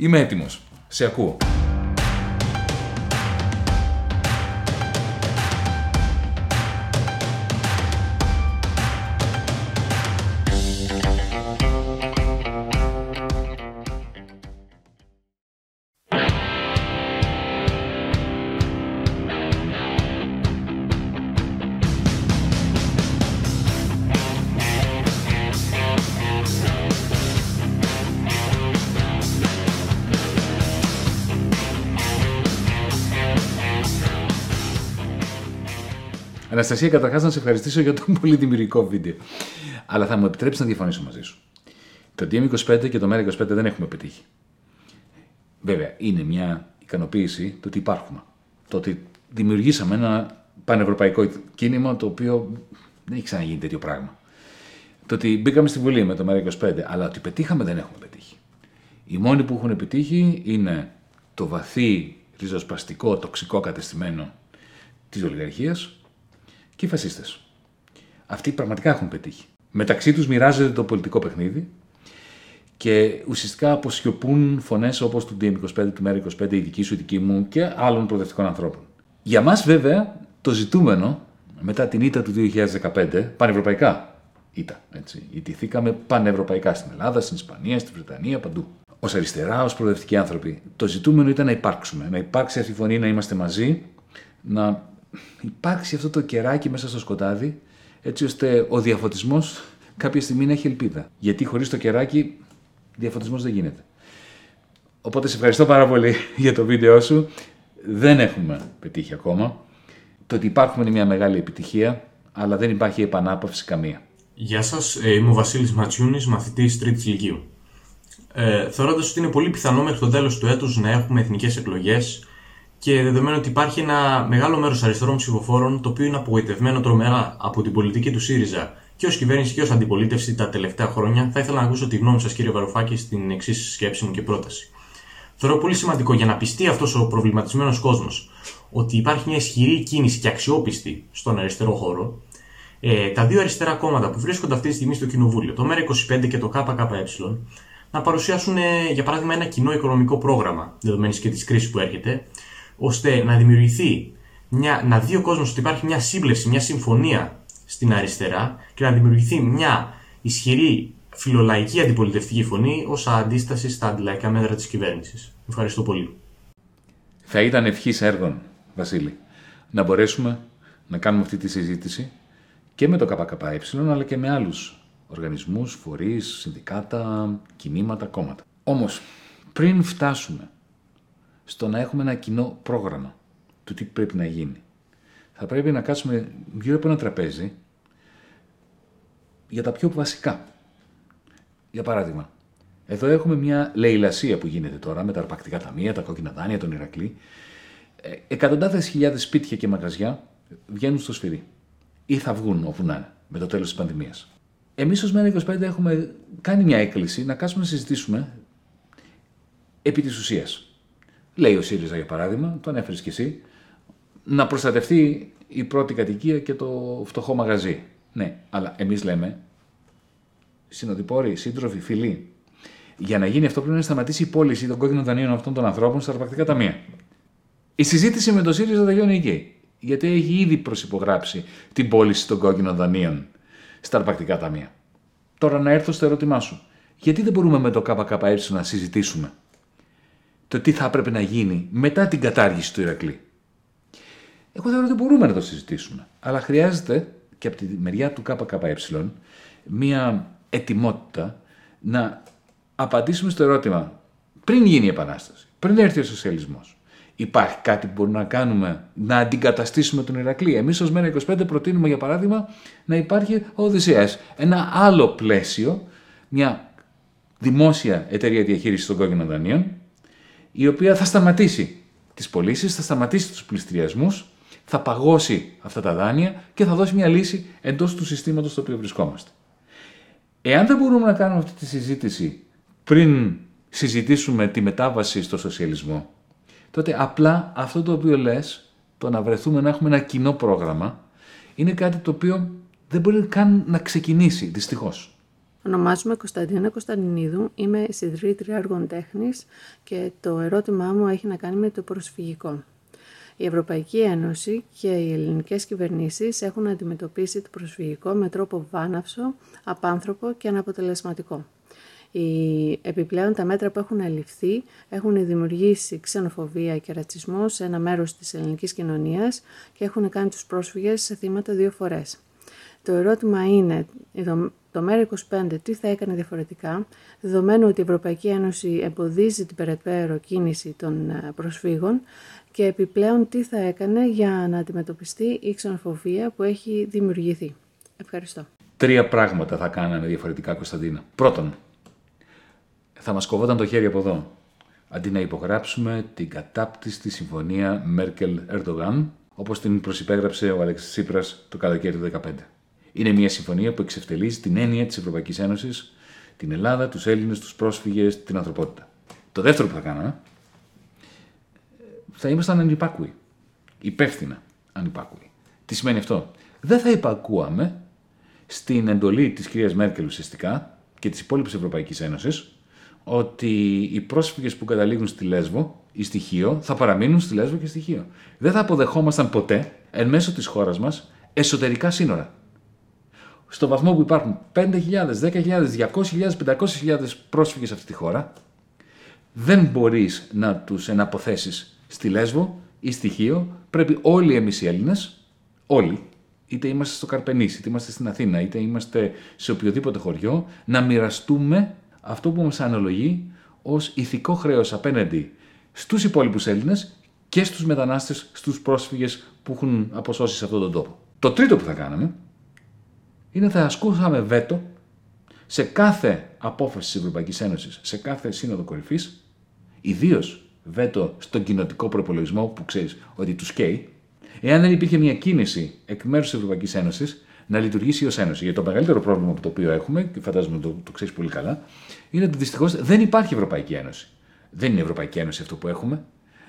Είμαι έτοιμος. Σε ακούω. Αναστασία, καταρχάς να σε ευχαριστήσω για το πολύ δημιουργικό βίντεο. Αλλά θα μου επιτρέψεις να διαφωνήσω μαζί σου. Το DM25 και το MERA25 δεν έχουμε πετύχει. Βέβαια, είναι μια ικανοποίηση το ότι υπάρχουμε. Το ότι δημιουργήσαμε ένα πανευρωπαϊκό κίνημα το οποίο δεν έχει ξαναγίνει τέτοιο πράγμα. Το ότι μπήκαμε στη Βουλή με το MERA25, αλλά ότι πετύχαμε δεν έχουμε πετύχει. Οι μόνοι που έχουν επιτύχει είναι το βαθύ, ριζοσπαστικό, τοξικό κατεστημένο της ολιγαρχίας και οι φασίστες. Αυτοί πραγματικά έχουν πετύχει. Μεταξύ τους μοιράζεται το πολιτικό παιχνίδι και ουσιαστικά αποσιωπούν φωνές όπως του DM25, του MERA25, η δική σου, η δική μου και άλλων προοδευτικών ανθρώπων. Για μας, βέβαια, το ζητούμενο μετά την ήττα του 2015, πανευρωπαϊκά ήττα. Έτσι. Ιτηθήκαμε πανευρωπαϊκά στην Ελλάδα, στην Ισπανία, στην Βρετανία, παντού. Ω αριστερά, ως προοδευτικοί άνθρωποι, το ζητούμενο ήταν να υπάρξουμε. Να υπάρξει αυτή η φωνή, να είμαστε μαζί, να υπάρξει αυτό το κεράκι μέσα στο σκοτάδι, έτσι ώστε ο διαφωτισμός κάποια στιγμή να έχει ελπίδα. Γιατί χωρίς το κεράκι διαφωτισμός δεν γίνεται. Οπότε σε ευχαριστώ πάρα πολύ για το βίντεο σου. Δεν έχουμε πετύχει ακόμα. Το ότι υπάρχουμε είναι μια μεγάλη επιτυχία, αλλά δεν υπάρχει επανάπαυση καμία. Γεια σας, ε, είμαι ο Βασίλης Ματσιούνης, μαθητής Τρίτης Λυκείου. Ε, Θεωρώντας ότι είναι πολύ πιθανό μέχρι το τέλος του έτους να έχουμε εθνικές εκλογές, και δεδομένου ότι υπάρχει ένα μεγάλο μέρος αριστερών ψηφοφόρων το οποίο είναι απογοητευμένο τρομερά από την πολιτική του ΣΥΡΙΖΑ και ως κυβέρνηση και ως αντιπολίτευση τα τελευταία χρόνια, θα ήθελα να ακούσω τη γνώμη σας, κύριε Βαρουφάκη, στην εξή σκέψη μου και πρόταση. Θεωρώ πολύ σημαντικό για να πιστεί αυτός ο προβληματισμένος κόσμος ότι υπάρχει μια ισχυρή κίνηση και αξιόπιστη στον αριστερό χώρο, ε, τα δύο αριστερά κόμματα που βρίσκονται αυτή τη στιγμή στο Κοινοβούλιο, το ΜΕΡΑ25 και το ΚΚΕ, να παρουσιάσουν, ε, για παράδειγμα, ένα κοινό οικονομικό πρόγραμμα, δεδομένης και της κρίσης που έρχεται, ώστε να δημιουργηθεί, μια, να δει ο κόσμος ότι υπάρχει μια σύμπλευση, μια συμφωνία στην αριστερά και να δημιουργηθεί μια ισχυρή φιλολαϊκή αντιπολιτευτική φωνή ως αντίσταση στα αντιλαϊκά μέτρα της κυβέρνησης. Ευχαριστώ πολύ. Θα ήταν ευχής έργων, Βασίλη, να μπορέσουμε να κάνουμε αυτή τη συζήτηση και με το ΚΚΕ, αλλά και με άλλους οργανισμούς, φορείς, συνδικάτα, κινήματα, κόμματα. Όμως, πριν φτάσουμε στο να έχουμε ένα κοινό πρόγραμμα του τι πρέπει να γίνει. Θα πρέπει να κάτσουμε γύρω από ένα τραπέζι για τα πιο βασικά. Για παράδειγμα, εδώ έχουμε μια λαιλασία που γίνεται τώρα με τα αρπακτικά ταμεία, τα κόκκινα δάνεια, τον Ηρακλή. Ε, εκατοντάδες χιλιάδες σπίτια και μαγαζιά βγαίνουν στο σφυρί. Ή θα βγουν όπου να είναι με το τέλος της πανδημίας. Εμείς ως ΜΕΡΑ25 έχουμε κάνει μια έκκληση να κάτσουμε να συζητήσουμε επί της ουσίας. Λέει ο ΣΥΡΙΖΑ για παράδειγμα, το ανέφερε και εσύ, να προστατευτεί η πρώτη κατοικία και το φτωχό μαγαζί. Ναι, αλλά εμείς λέμε, συνοδοιπόροι, σύντροφοι, φίλοι, για να γίνει αυτό πρέπει να σταματήσει η πώληση των κόκκινων δανείων αυτών των ανθρώπων στα αρπακτικά ταμεία. Η συζήτηση με τον ΣΥΡΙΖΑ τελειώνει εκεί. Γιατί έχει ήδη προσυπογράψει την πώληση των κόκκινων δανείων στα αρπακτικά ταμεία. Τώρα να έρθω στο ερώτημά σου. Γιατί δεν μπορούμε με το ΚΚΕ να συζητήσουμε; Το τι θα έπρεπε να γίνει μετά την κατάργηση του Ηρακλή. Εγώ θεωρώ ότι μπορούμε να το συζητήσουμε. Αλλά χρειάζεται και από τη μεριά του ΚΚΕ μία ετοιμότητα να απαντήσουμε στο ερώτημα πριν γίνει η Επανάσταση, πριν έρθει ο σοσιαλισμός. Υπάρχει κάτι που μπορούμε να κάνουμε να αντικαταστήσουμε τον Ηρακλή; Εμείς ως ΜΕΡΑ25 προτείνουμε, για παράδειγμα, να υπάρχει ο Οδυσσέας. Ένα άλλο πλαίσιο, μια δημόσια εταιρεία διαχείρισης των κόκκινων δανείων, η οποία θα σταματήσει τις πωλήσεις, θα σταματήσει τους πληστηριασμούς, θα παγώσει αυτά τα δάνεια και θα δώσει μια λύση εντός του συστήματος στο οποίο βρισκόμαστε. Εάν δεν μπορούμε να κάνουμε αυτή τη συζήτηση πριν συζητήσουμε τη μετάβαση στο σοσιαλισμό, τότε απλά αυτό το οποίο λες, το να βρεθούμε να έχουμε ένα κοινό πρόγραμμα, είναι κάτι το οποίο δεν μπορεί καν να ξεκινήσει, δυστυχώς. Ονομάζομαι Κωνσταντίνα Κωνσταντινίδου, είμαι συντρίτρια έργων τέχνης και το ερώτημά μου έχει να κάνει με το προσφυγικό. Η Ευρωπαϊκή Ένωση και οι ελληνικές κυβερνήσεις έχουν αντιμετωπίσει το προσφυγικό με τρόπο βάναυσο, απάνθρωπο και αναποτελεσματικό. Οι επιπλέον τα μέτρα που έχουν αληφθεί έχουν δημιουργήσει ξενοφοβία και ρατσισμό σε ένα μέρος της ελληνικής κοινωνίας και έχουν κάνει τους πρόσφυγες σε θύματα δύο φορές. Το ερώτημα είναι, το ΜΕΡΑ25 τι θα έκανε διαφορετικά, δεδομένου ότι η Ευρωπαϊκή Ένωση εμποδίζει την περαιτέρω κίνηση των ε, προσφύγων και επιπλέον τι θα έκανε για να αντιμετωπιστεί η ξενοφοβία που έχει δημιουργηθεί. Ευχαριστώ. Τρία πράγματα θα κάναμε διαφορετικά, Κωνσταντίνα. Πρώτον, θα μας κοβόταν το χέρι από εδώ, αντί να υπογράψουμε την κατάπτυστη συμφωνία Μέρκελ-Ερντογάν, όπως την προσυπέγραψε ο Αλέξης Τσίπρας το καλοκαίρι του 2015. Είναι μια συμφωνία που εξευτελίζει την έννοια της Ευρωπαϊκής Ένωσης, την Ελλάδα, τους Έλληνες, τους πρόσφυγες, την ανθρωπότητα. Το δεύτερο που θα κάναμε θα ήμασταν ανυπάκουοι. Υπεύθυνα ανυπάκουοι. Τι σημαίνει αυτό; Δεν θα υπακούαμε στην εντολή της κυρίας Μέρκελ ουσιαστικά και της υπόλοιπης Ευρωπαϊκής Ένωσης ότι οι πρόσφυγες που καταλήγουν στη Λέσβο ή στοιχείο θα παραμείνουν στη Λέσβο και στοιχείο. Δεν θα αποδεχόμασταν ποτέ εν μέσω της χώρας μας εσωτερικά σύνορα στο βαθμό που υπάρχουν 5.000, 10.000, 200.000, 500.000 πρόσφυγες σε αυτή τη χώρα, δεν μπορείς να τους εναποθέσεις στη Λέσβο ή στη Χίο. Πρέπει όλοι εμείς οι Έλληνες, όλοι, είτε είμαστε στο Καρπενήσι, είτε είμαστε στην Αθήνα, είτε είμαστε σε οποιοδήποτε χωριό, να μοιραστούμε αυτό που μας αναλογεί ως ηθικό χρέος απέναντι στους υπόλοιπους Έλληνες και στους μετανάστες, στους πρόσφυγες που έχουν αποσώσει σε αυτόν τον τόπο. Το τρίτο που θα κάναμε είναι θα ασκούσαμε βέτο σε κάθε απόφαση της Ευρωπαϊκής Ένωσης, σε κάθε σύνοδο κορυφής, ιδίως βέτο στον κοινοτικό προπολογισμό που ξέρεις ότι τους καίει, εάν δεν υπήρχε μια κίνηση εκ μέρους της Ευρωπαϊκής Ένωσης να λειτουργήσει ως Ένωση. Γιατί το μεγαλύτερο πρόβλημα που το οποίο έχουμε, και φαντάζομαι το, το ξέρεις πολύ καλά, είναι ότι δυστυχώς δεν υπάρχει Ευρωπαϊκή Ένωση. Δεν είναι Ευρωπαϊκή Ένωση αυτό που έχουμε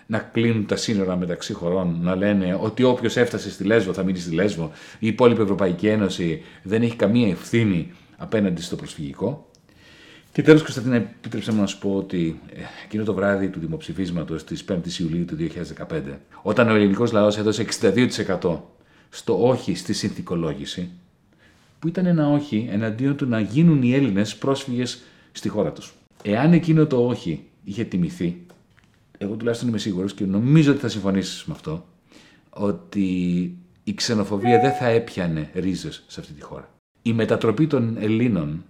να κλείνουν τα σύνορα μεταξύ χωρών, να λένε ότι όποιος έφτασε στη Λέσβο θα μείνει στη Λέσβο, η υπόλοιπη Ευρωπαϊκή Ένωση δεν έχει καμία ευθύνη απέναντι στο προσφυγικό. Και τέλος, Κωνσταντίνα, επίτρεψε μου να σου πω ότι ε, εκείνο το βράδυ του δημοψηφίσματος της 5η Ιουλίου του 2015, όταν ο ελληνικός λαός έδωσε 62% στο όχι στη συνθηκολόγηση, που ήταν ένα όχι εναντίον του να γίνουν οι Έλληνες πρόσφυγες στη χώρα τους. Εάν εκείνο το όχι είχε τιμηθεί, εγώ τουλάχιστον είμαι σίγουρος και νομίζω ότι θα συμφωνήσεις με αυτό, ότι η ξενοφοβία δεν θα έπιανε ρίζες σε αυτή τη χώρα. Η μετατροπή των Ελλήνων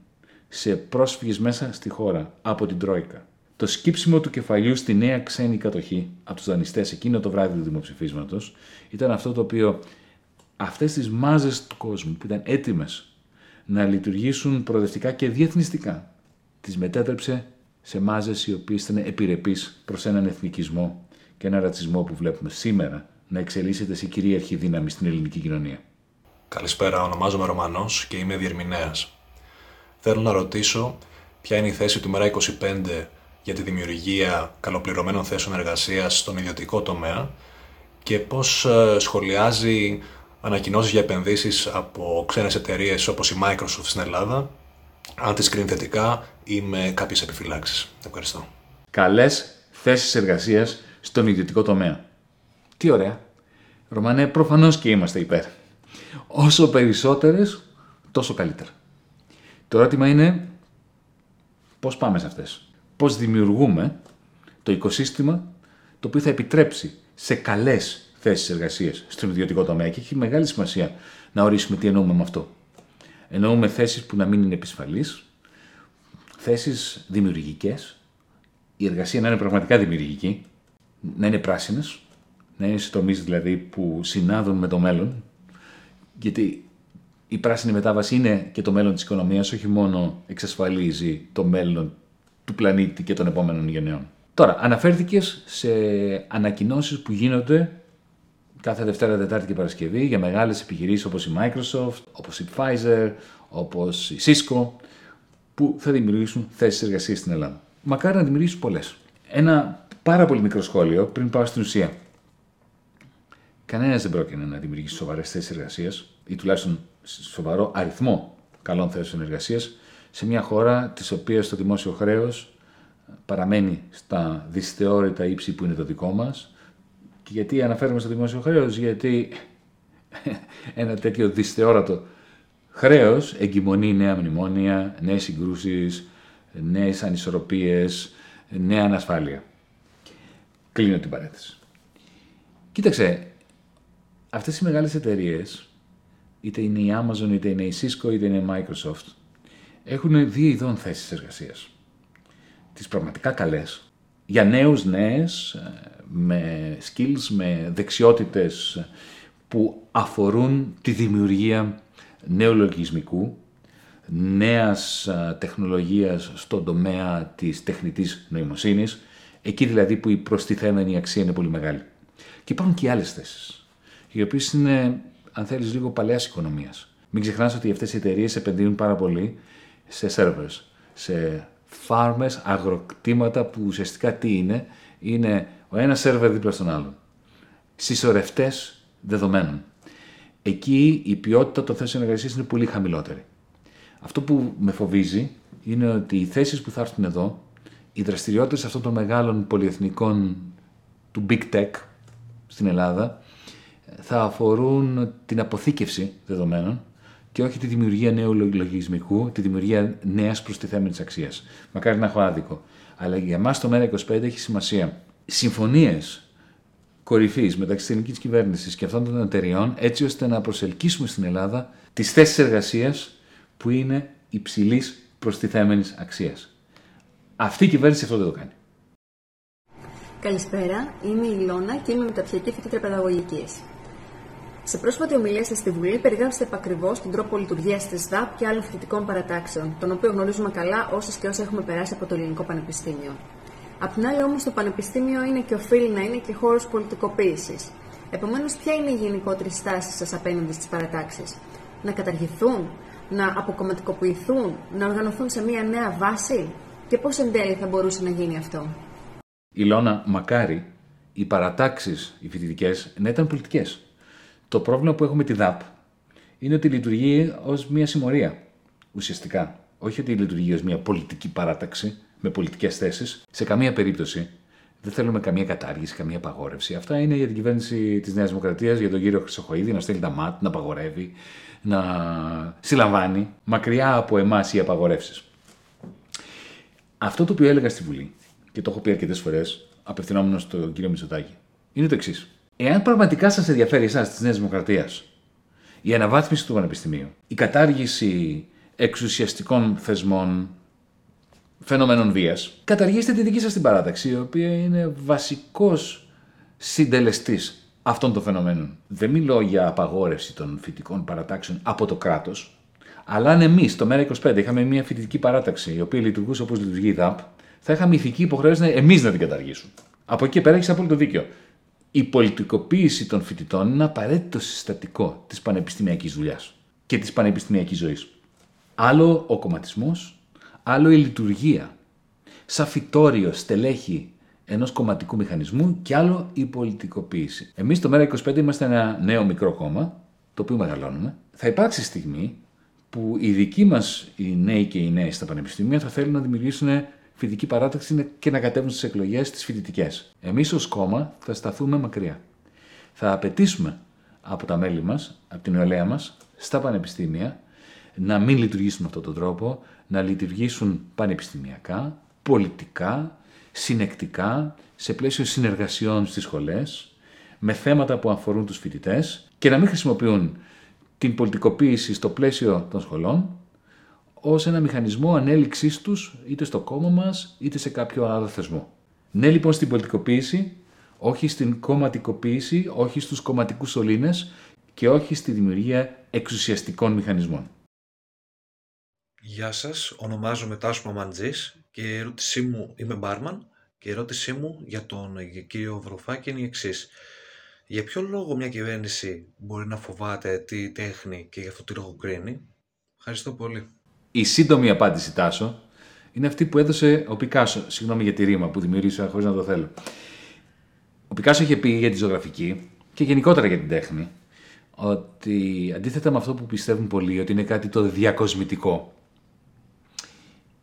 σε πρόσφυγες μέσα στη χώρα από την Τρόικα, το σκύψιμο του κεφαλιού στη νέα ξένη κατοχή από τους δανειστές εκείνο το βράδυ του δημοψηφίσματος ήταν αυτό το οποίο αυτές τις μάζες του κόσμου που ήταν έτοιμες να λειτουργήσουν προοδευτικά και διεθνιστικά τις μετέτρεψε σε μάζες οι οποίες ήταν επιρρεπείς προς έναν εθνικισμό και έναν ρατσισμό που βλέπουμε σήμερα να εξελίσσεται σε κυρίαρχη δύναμη στην ελληνική κοινωνία. Καλησπέρα, ονομάζομαι Ρωμανός και είμαι διερμηνέας. Θέλω να ρωτήσω ποια είναι η θέση του ΜΕΡΑ 25 για τη δημιουργία καλοπληρωμένων θέσεων εργασίας στον ιδιωτικό τομέα και πώς ε, σχολιάζει ανακοινώσεις για επενδύσεις από ξένες εταιρείες όπως η Microsoft στην Ελλάδα αν τις κρίνει θετικά ή με κάποιες επιφυλάξεις. Ευχαριστώ. Καλές θέσεις εργασίας στον ιδιωτικό τομέα. Τι ωραία. Ρωμανέ, προφανώς και είμαστε υπέρ. Όσο περισσότερες, τόσο καλύτερα. Το ερώτημα είναι πώς πάμε σε αυτές; Πώς δημιουργούμε το οικοσύστημα το οποίο θα επιτρέψει σε καλές θέσεις εργασίας στον ιδιωτικό τομέα; Και έχει μεγάλη σημασία να ορίσουμε τι εννοούμε με αυτό. Εννοούμε θέσεις που να μην είναι επισφαλείς, θέσεις δημιουργικές, η εργασία να είναι πραγματικά δημιουργική, να είναι πράσινες, να είναι σε τομείς δηλαδή που συνάδουν με το μέλλον, γιατί η πράσινη μετάβαση είναι και το μέλλον της οικονομίας, όχι μόνο εξασφαλίζει το μέλλον του πλανήτη και των επόμενων γενναιών. Τώρα, αναφέρθηκες σε ανακοινώσεις που γίνονται κάθε Δευτέρα, Τετάρτη και Παρασκευή για μεγάλες επιχειρήσεις όπως η Microsoft, όπως η Pfizer, όπως η Cisco, που θα δημιουργήσουν θέσεις εργασίας στην Ελλάδα. Μακάρι να δημιουργήσουν πολλές. Ένα πάρα πολύ μικρό σχόλιο πριν πάω στην ουσία. Κανένας δεν πρόκειται να δημιουργήσει σοβαρές θέσεις εργασίας ή τουλάχιστον σοβαρό αριθμό καλών θέσεων εργασίας σε μια χώρα της οποίας το δημόσιο χρέος παραμένει στα δυσθεώρητα ύψη που είναι το δικό μας. Και γιατί αναφέρουμε στο δημόσιο χρέος, γιατί ένα τέτοιο δυσθεώρατο χρέος εγκυμονεί νέα μνημόνια, νέες συγκρούσεις, νέες ανισορροπίες, νέα ανασφάλεια. Κλείνω την παρένθεση. Κοίταξε, αυτές οι μεγάλες εταιρείες, είτε είναι η Amazon, είτε είναι η Cisco, είτε είναι η Microsoft, έχουν δύο ειδών θέσεις εργασίας. Τις πραγματικά καλές, για νέους νέες, ε, με skills, με δεξιότητες που αφορούν τη δημιουργία νέου λογισμικού, νέας ε, τεχνολογίας στον τομέα της τεχνητής νοημοσύνης, εκεί δηλαδή που η προστιθέμενη αξία είναι πολύ μεγάλη. Και υπάρχουν και άλλες θέσεις, οι οποίες είναι, αν θέλεις, λίγο παλαιάς οικονομίας. Μην ξεχνάς ότι αυτές οι εταιρείες επενδύουν πάρα πολύ σε servers, σε φάρμες, αγροκτήματα που ουσιαστικά τι είναι, είναι ο ένα σερβερ δίπλα στον άλλον. Συσσωρευτές δεδομένων. Εκεί η ποιότητα των θέσεων εργασίας είναι πολύ χαμηλότερη. Αυτό που με φοβίζει είναι ότι οι θέσεις που θα έρθουν εδώ, οι δραστηριότητες αυτών των μεγάλων πολυεθνικών του Big Tech στην Ελλάδα, θα αφορούν την αποθήκευση δεδομένων και όχι τη δημιουργία νέου λογισμικού, τη δημιουργία νέας προστιθέμενης αξίας. Μακάρι να έχω άδικο. Αλλά για εμά το ΜΕΡΑ25 έχει σημασία συμφωνίες κορυφής μεταξύ της ελληνικής κυβέρνησης και αυτών των εταιριών, έτσι ώστε να προσελκύσουμε στην Ελλάδα τις θέσεις εργασίας που είναι υψηλής προστιθέμενης αξίας. Αυτή η κυβέρνηση αυτό δεν το κάνει. Καλησπέρα, είμαι η Λόνα και είμαι μεταπτυχιακή φοιτήτρια παιδαγωγική. Σε πρόσφατη ομιλία σα στη Βουλή, περιγράψετε επακριβώς τον τρόπο λειτουργίας της ΔΑΠ και άλλων φοιτητικών παρατάξεων, τον οποίο γνωρίζουμε καλά όσες και όσα έχουμε περάσει από το Ελληνικό Πανεπιστήμιο. Απ' την άλλη, όμως, το Πανεπιστήμιο είναι και οφείλει να είναι και χώρος πολιτικοποίησης. Επομένως, ποια είναι η γενικότερη στάση σας απέναντι στις παρατάξεις, Να καταργηθούν, να αποκομματικοποιηθούν, να οργανωθούν σε μια νέα βάση; Και πώς εν τέλει θα μπορούσε να γίνει αυτό; Ηλώνα, μακάρι οι παρατάξεις, οι φοιτητικές, να ήταν πολιτικές. Το πρόβλημα που έχουμε τη ΔΑΠ είναι ότι λειτουργεί ως μια συμμορία. Ουσιαστικά. Όχι ότι λειτουργεί ως μια πολιτική παράταξη με πολιτικές θέσεις. Σε καμία περίπτωση δεν θέλουμε καμία κατάργηση, καμία απαγόρευση. Αυτά είναι για την κυβέρνηση της Νέας Δημοκρατίας, για τον κύριο Χρυσοχοίδη να στέλνει τα ΜΑΤ, να απαγορεύει, να συλλαμβάνει. Μακριά από εμάς οι απαγορεύσεις. Αυτό το οποίο έλεγα στη Βουλή, και το έχω πει αρκετές φορές, απευθυνόμενος στον κύριο Μητσοτάκη, είναι το εξής. Εάν πραγματικά σας ενδιαφέρει εσάς της Νέας Δημοκρατίας η αναβάθμιση του Πανεπιστημίου, η κατάργηση εξουσιαστικών θεσμών, φαινομένων βίας, καταργήστε τη δική σας την παράταξη, η οποία είναι βασικός συντελεστής αυτών των φαινομένων. Δεν μιλώ για απαγόρευση των φοιτικών παρατάξεων από το κράτος, αλλά αν εμείς, το ΜΕΡΑ25, είχαμε μια φοιτητική παράταξη, η οποία λειτουργούσε όπως λειτουργεί η ΔΑΠ, θα είχαμε ηθική υποχρέωση εμείς να την καταργήσουμε. Από εκεί και πέρα έχεις απόλυτο δίκιο η πολιτικοποίηση των φοιτητών είναι απαραίτητο συστατικό της πανεπιστημιακής δουλειάς και της πανεπιστημιακής ζωής. Άλλο ο κομματισμός, άλλο η λειτουργία. Σαν φυτόριο στελέχη ενός κομματικού μηχανισμού και άλλο η πολιτικοποίηση. Εμείς το ΜΕΡΑ25 είμαστε ένα νέο μικρό κόμμα, το οποίο μεγαλώνουμε. Θα υπάρξει στιγμή που οι δικοί μας οι νέοι και οι νέοι στα πανεπιστήμια θα θέλουν να δημιουργήσουν φοιτητική παράταξη και να κατέβουν στις εκλογές τις φοιτητικές. Εμείς ως κόμμα θα σταθούμε μακριά. Θα απαιτήσουμε από τα μέλη μας, από την νεολαία μας, στα πανεπιστήμια, να μην λειτουργήσουν με αυτόν τον τρόπο, να λειτουργήσουν πανεπιστημιακά, πολιτικά, συνεκτικά, σε πλαίσιο συνεργασιών στις σχολές, με θέματα που αφορούν τους φοιτητές και να μην χρησιμοποιούν την πολιτικοποίηση στο πλαίσιο των σχολών ως ένα μηχανισμό ανέλυξής τους είτε στο κόμμα μας είτε σε κάποιο άλλο θεσμό. Ναι λοιπόν στην πολιτικοποίηση, όχι στην κομματικοποίηση, όχι στους κομματικούς σωλήνες και όχι στη δημιουργία εξουσιαστικών μηχανισμών. Γεια σας, ονομάζομαι Τάσος Μαμαντζής και η ερώτησή μου, είμαι μπάρμαν και η ερώτησή μου για τον κύριο Βροφάκη είναι η εξής. Για ποιο λόγο μια κυβέρνηση μπορεί να φοβάται τη τέχνη και για αυτό τη λογοκρίνη. Ευχαριστώ πολύ. Η σύντομη απάντηση, Τάσο, είναι αυτή που έδωσε ο Πικάσο. Συγγνώμη για τη ρήμα που δημιούργησα χωρίς να το θέλω. Ο Πικάσο είχε πει για τη ζωγραφική και γενικότερα για την τέχνη ότι αντίθετα με αυτό που πιστεύουν πολλοί ότι είναι κάτι το διακοσμητικό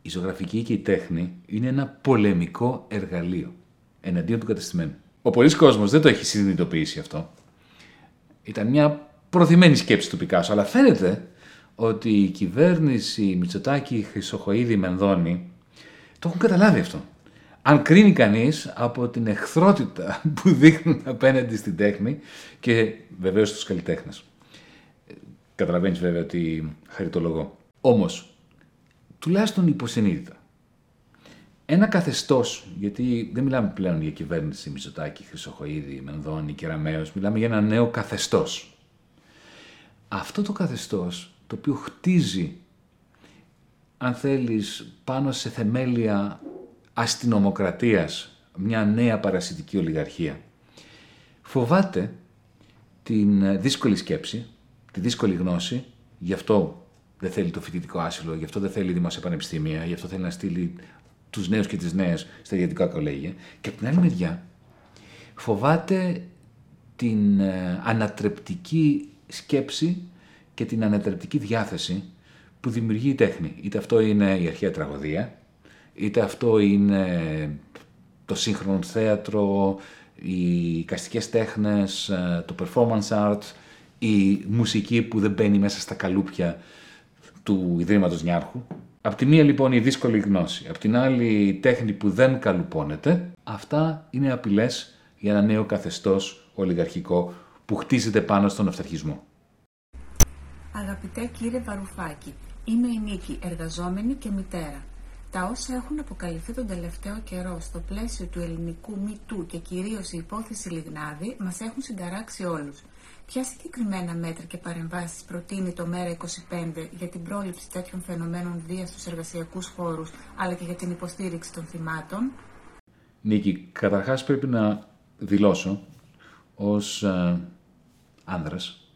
η ζωγραφική και η τέχνη είναι ένα πολεμικό εργαλείο εναντίον του κατεστημένου. Ο πολλής κόσμος δεν το έχει συνειδητοποιήσει αυτό. Ήταν μια προθυμένη σκέψη του Πικάσο, αλλά φαίνεται ότι η κυβέρνηση Μητσοτάκη, Χρυσοχοίδη, Μενδώνη το έχουν καταλάβει αυτό. Αν κρίνει κανείς από την εχθρότητα που δείχνουν απέναντι στην τέχνη και βεβαίως στους καλλιτέχνες. Καταλαβαίνεις βέβαια ότι χαριτολογώ. Όμως, τουλάχιστον υποσυνείδητα, ένα καθεστώς, γιατί δεν μιλάμε πλέον για κυβέρνηση Μητσοτάκη, Χρυσοχοίδη, Μενδώνη, Κεραμέως, μιλάμε για ένα νέο καθεστώς. Αυτό το καθεστώς, το οποίο χτίζει, αν θέλεις, πάνω σε θεμέλια αστυνομοκρατίας, μια νέα παρασιτική ολιγαρχία, φοβάται την δύσκολη σκέψη, τη δύσκολη γνώση, γι' αυτό δεν θέλει το φοιτητικό άσυλο, γι' αυτό δεν θέλει δημόσια πανεπιστήμια, γι' αυτό θέλει να στείλει τους νέους και τις νέες στα ιδιωτικά κολέγια. Και από την άλλη μεριά, φοβάται την ε, ανατρεπτική σκέψη και την ανατρεπτική διάθεση που δημιουργεί η τέχνη. Είτε αυτό είναι η αρχαία τραγωδία, είτε αυτό είναι το σύγχρονο θέατρο, οι καστικές τέχνες, ε, το performance art, η μουσική που δεν μπαίνει μέσα στα καλούπια του Ιδρύματος Νιάρχου. Απ' τη μία λοιπόν η δύσκολη γνώση, απ' την άλλη η τέχνη που δεν καλουπώνεται, αυτά είναι απειλές για ένα νέο καθεστώς ολιγαρχικό που χτίζεται πάνω στον αυταρχισμό. Αγαπητέ κύριε Βαρουφάκη, είμαι η Νίκη, εργαζόμενη και μητέρα. Τα όσα έχουν αποκαλυφθεί τον τελευταίο καιρό στο πλαίσιο του ελληνικού μη και κυρίως η υπόθεση Λιγνάδη μας έχουν συνταράξει όλους. Ποια συγκεκριμένα μέτρα και παρεμβάσεις προτείνει το ΜΕΡΑ25 για την πρόληψη τέτοιων φαινομένων βίας στους εργασιακούς χώρους, αλλά και για την υποστήριξη των θυμάτων; Νίκη, καταρχάς πρέπει να δηλώσω ως ε, άνδρας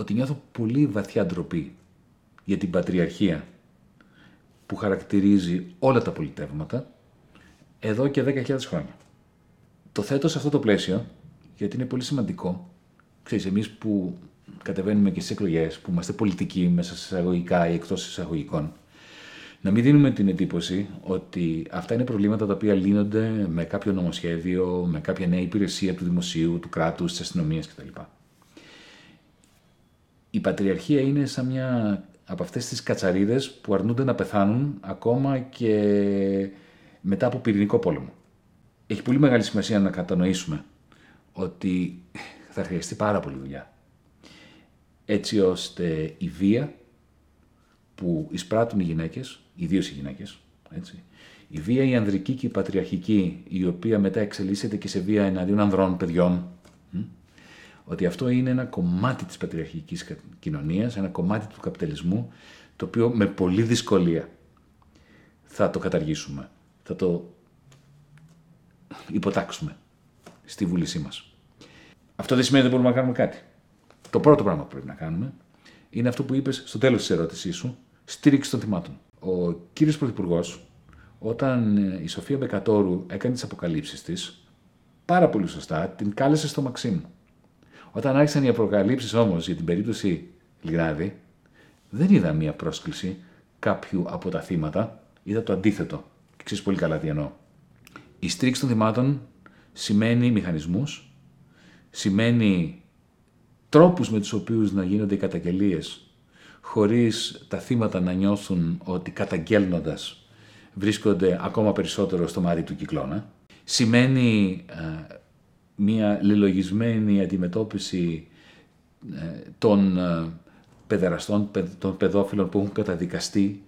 ότι νιώθω πολύ βαθιά ντροπή για την πατριαρχία που χαρακτηρίζει όλα τα πολιτεύματα εδώ και 10.000 χρόνια. Το θέτω σε αυτό το πλαίσιο γιατί είναι πολύ σημαντικό. Ξέρεις, εμείς που κατεβαίνουμε και στις εκλογές, που είμαστε πολιτικοί μέσα σε εισαγωγικά ή εκτός εισαγωγικών, να μην δίνουμε την εντύπωση ότι αυτά είναι προβλήματα τα οποία λύνονται με κάποιο νομοσχέδιο, με κάποια νέα υπηρεσία του δημοσίου, του κράτους, της αστυνομίας κτλ. Η πατριαρχία είναι σαν μια από αυτές τις κατσαρίδες που αρνούνται να πεθάνουν ακόμα και μετά από πυρηνικό πόλεμο. Έχει πολύ μεγάλη σημασία να κατανοήσουμε ότι θα χρειαστεί πάρα πολύ δουλειά. Έτσι ώστε η βία που εισπράττουν οι γυναίκες, ιδίως οι γυναίκες, έτσι, η βία η ανδρική και η πατριαρχική, η οποία μετά εξελίσσεται και σε βία εναντίον ανδρών, παιδιών, ότι αυτό είναι ένα κομμάτι της πατριαρχικής κοινωνίας, ένα κομμάτι του καπιταλισμού, το οποίο με πολύ δυσκολία θα το καταργήσουμε, θα το υποτάξουμε στη βούλησή μας. Αυτό δεν σημαίνει ότι δεν μπορούμε να κάνουμε κάτι. Το πρώτο πράγμα που πρέπει να κάνουμε είναι αυτό που είπες στο τέλος της ερώτησής σου, στήριξη των θυμάτων. Ο κύριος Πρωθυπουργός, όταν η Σοφία Μπεκατόρου έκανε τις αποκαλύψεις της, πάρα πολύ σωστά την κάλεσε στο Μαξίμ. Όταν άρχισαν οι αποκαλύψεις όμως για την περίπτωση Λιγνάδη, δεν είδα μία πρόσκληση κάποιου από τα θύματα, είδα το αντίθετο. Και ξέρεις πολύ καλά τι εννοώ. Η στήριξη των θυμάτων σημαίνει μηχανισμούς, σημαίνει τρόπους με τους οποίους να γίνονται οι καταγγελίες χωρίς τα θύματα να νιώθουν ότι καταγγέλνοντας βρίσκονται ακόμα περισσότερο στο μάρι του κυκλώνα. Σημαίνει ε, μια λελογισμένη αντιμετώπιση ε, των ε, παιδεραστών, των παιδόφιλων που έχουν καταδικαστεί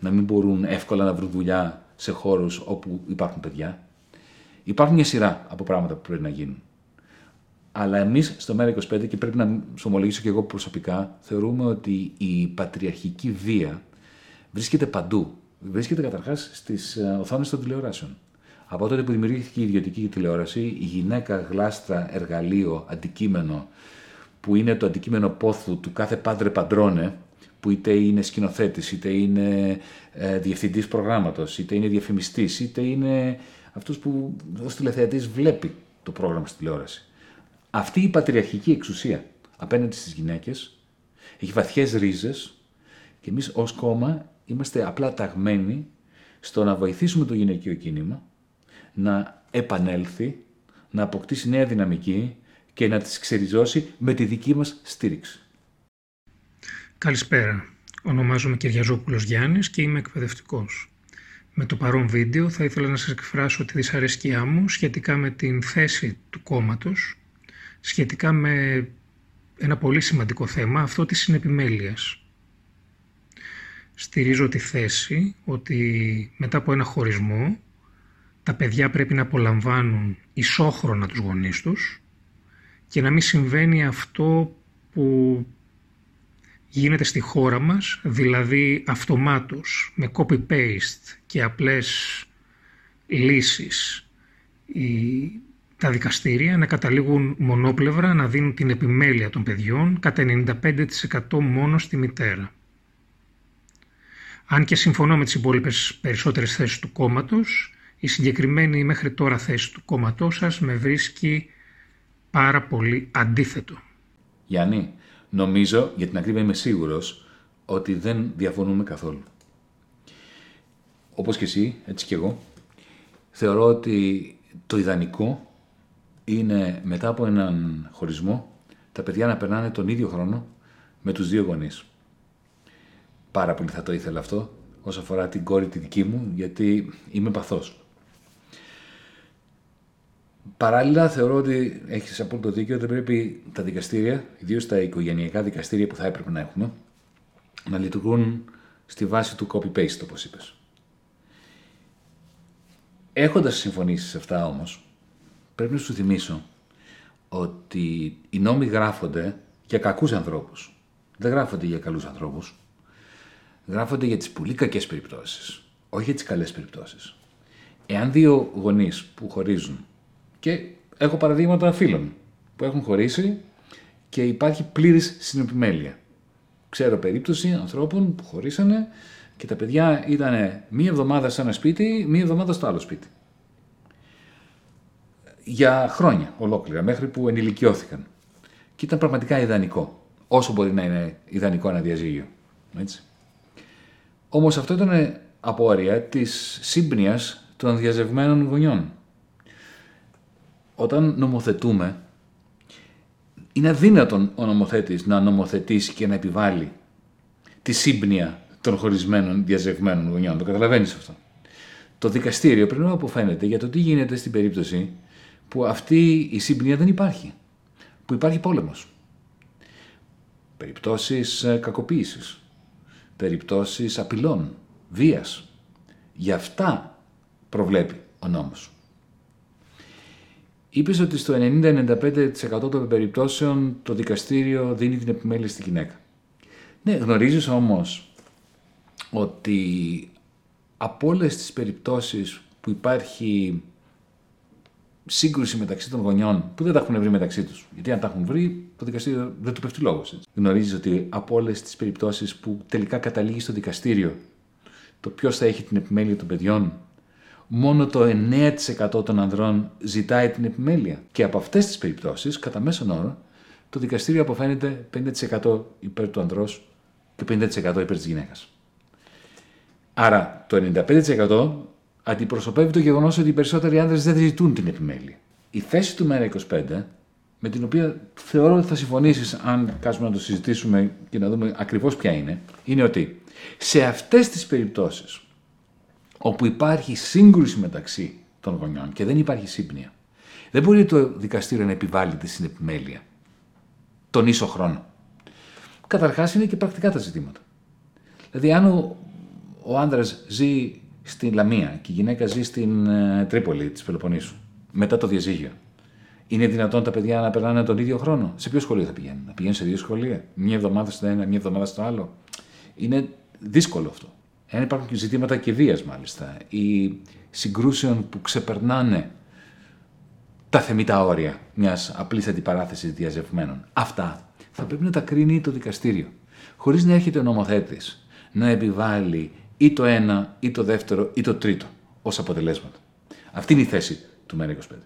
να μην μπορούν εύκολα να βρουν δουλειά σε χώρους όπου υπάρχουν παιδιά. Υπάρχουν μια σειρά από πράγματα που πρέπει να γίνουν. Αλλά εμείς στο ΜΕΡΑ25 και πρέπει να σου ομολογήσω και εγώ προσωπικά, θεωρούμε ότι η πατριαρχική βία βρίσκεται παντού. Βρίσκεται καταρχάς στις ε, οθόνες των τηλεοράσεων. Από τότε που δημιουργήθηκε η ιδιωτική τηλεόραση, η γυναίκα γλάστρα, εργαλείο, αντικείμενο, που είναι το αντικείμενο πόθου του κάθε πάντρε παντρώνε, που είτε είναι σκηνοθέτης, είτε είναι ε, διευθυντής προγράμματος, είτε είναι διαφημιστής, είτε είναι αυτό που ως τηλεθεατής βλέπει το πρόγραμμα στη τηλεόραση. Αυτή η πατριαρχική εξουσία απέναντι στις γυναίκες έχει βαθιές ρίζες και εμείς ως κόμμα είμαστε απλά ταγμένοι στο να βοηθήσουμε το γυναικείο κίνημα να επανέλθει, να αποκτήσει νέα δυναμική και να τις ξεριζώσει με τη δική μας στήριξη. Καλησπέρα. Ονομάζομαι Κυριαζόπουλος Γιάννης και είμαι εκπαιδευτικός. Με το παρόν βίντεο θα ήθελα να σας εκφράσω τη δυσαρέσκειά μου σχετικά με την θέση του κόμματος, σχετικά με ένα πολύ σημαντικό θέμα, αυτό της συνεπιμέλειας. Στηρίζω τη θέση ότι μετά από ένα χωρισμό τα παιδιά πρέπει να απολαμβάνουν ισόχρονα τους γονείς τους και να μην συμβαίνει αυτό που γίνεται στη χώρα μας, δηλαδή αυτομάτως, με copy-paste και απλές λύσεις, οι, τα δικαστήρια να καταλήγουν μονόπλευρα, να δίνουν την επιμέλεια των παιδιών κατά 95% μόνο στη μητέρα. Αν και συμφωνώ με τις υπόλοιπες περισσότερες θέσεις του κόμματος, η συγκεκριμένη μέχρι τώρα θέση του κόμματός σας με βρίσκει πάρα πολύ αντίθετο. Γιάννη, νομίζω, για την ακρίβεια είμαι σίγουρος, ότι δεν διαφωνούμε καθόλου. Όπως και εσύ, έτσι και εγώ, θεωρώ ότι το ιδανικό είναι μετά από έναν χωρισμό τα παιδιά να περνάνε τον ίδιο χρόνο με τους δύο γονείς. Πάρα πολύ θα το ήθελα αυτό όσο αφορά την κόρη τη δική μου, γιατί είμαι παθός. Παράλληλα, θεωρώ ότι έχεις απόλυτο δίκιο ότι πρέπει τα δικαστήρια, ιδίως τα οικογενειακά δικαστήρια που θα έπρεπε να έχουμε, να λειτουργούν στη βάση του copy-paste, όπως είπες. Έχοντας συμφωνήσει σε αυτά όμως, πρέπει να σου θυμίσω ότι οι νόμοι γράφονται για κακούς ανθρώπους. Δεν γράφονται για καλούς ανθρώπους. Γράφονται για τις πολύ κακές περιπτώσεις. Όχι για τις καλές περιπτώσεις. Εάν δύο γονείς που χωρίζουν και έχω παραδείγματα φίλων που έχουν χωρίσει και υπάρχει πλήρης συνεπιμέλεια. Ξέρω περίπτωση ανθρώπων που χωρίσανε και τα παιδιά ήταν μία εβδομάδα σε ένα σπίτι, μία εβδομάδα στο άλλο σπίτι. Για χρόνια ολόκληρα, μέχρι που ενηλικιώθηκαν. Και ήταν πραγματικά ιδανικό. Όσο μπορεί να είναι ιδανικό ένα διαζύγιο. Έτσι. Όμως αυτό ήταν απόρρια της σύμπνοιας των διαζευμένων γονιών όταν νομοθετούμε, είναι αδύνατον ο νομοθέτης να νομοθετήσει και να επιβάλλει τη σύμπνοια των χωρισμένων διαζευμένων γονιών. Το καταλαβαίνεις αυτό. Το δικαστήριο πρέπει να αποφαίνεται για το τι γίνεται στην περίπτωση που αυτή η σύμπνοια δεν υπάρχει. Που υπάρχει πόλεμος. Περιπτώσεις ε, κακοποίησης. Περιπτώσεις απειλών, βίας. Γι' αυτά προβλέπει ο νόμος. Είπες ότι στο 90-95% των περιπτώσεων το δικαστήριο δίνει την επιμέλεια στη γυναίκα. Ναι, γνωρίζεις όμως ότι από όλες τις περιπτώσεις που υπάρχει σύγκρουση μεταξύ των γονιών που δεν τα έχουν βρει μεταξύ τους, γιατί αν τα έχουν βρει το δικαστήριο δεν του πέφτει λόγος. Γνωρίζεις ότι από όλες τις περιπτώσεις που τελικά καταλήγει στο δικαστήριο το ποιος θα έχει την επιμέλεια των παιδιών; Μόνο το 9% των ανδρών ζητάει την επιμέλεια. Και από αυτές τις περιπτώσεις, κατά μέσον όρο, το δικαστήριο αποφαίνεται 50% υπέρ του ανδρός και 50% υπέρ της γυναίκας. Άρα το 95% αντιπροσωπεύει το γεγονός ότι οι περισσότεροι άνδρες δεν ζητούν την επιμέλεια. Η θέση του ΜΕΡΑ25, με την οποία θεωρώ ότι θα συμφωνήσεις αν κάτσουμε να το συζητήσουμε και να δούμε ακριβώς ποια είναι, είναι ότι σε αυτές τις περιπτώσεις όπου υπάρχει σύγκρουση μεταξύ των γονιών και δεν υπάρχει σύμπνοια. Δεν μπορεί το δικαστήριο να επιβάλλει τη συνεπιμέλεια τον ίσο χρόνο. Καταρχάς είναι και πρακτικά τα ζητήματα. Δηλαδή αν ο, ο άνδρας ζει στην Λαμία και η γυναίκα ζει στην ε, Τρίπολη της Πελοποννήσου μετά το διαζύγιο, είναι δυνατόν τα παιδιά να περνάνε τον ίδιο χρόνο; Σε ποιο σχολείο θα πηγαίνουν, να πηγαίνουν σε δύο σχολεία, μία εβδομάδα στο ένα, μία εβδομάδα στο άλλο; Είναι δύσκολο αυτό εάν υπάρχουν και ζητήματα και βίας μάλιστα, ή συγκρούσεων που ξεπερνάνε τα θεμητά όρια μιας απλής αντιπαράθεσης διαζευμένων. Αυτά θα πρέπει να τα κρίνει το δικαστήριο, χωρίς να έρχεται ο νομοθέτης να επιβάλλει ή το ένα, ή το δεύτερο, ή το τρίτο ως αποτελέσματα. Αυτή είναι η θέση του ΜΕΡΑ25.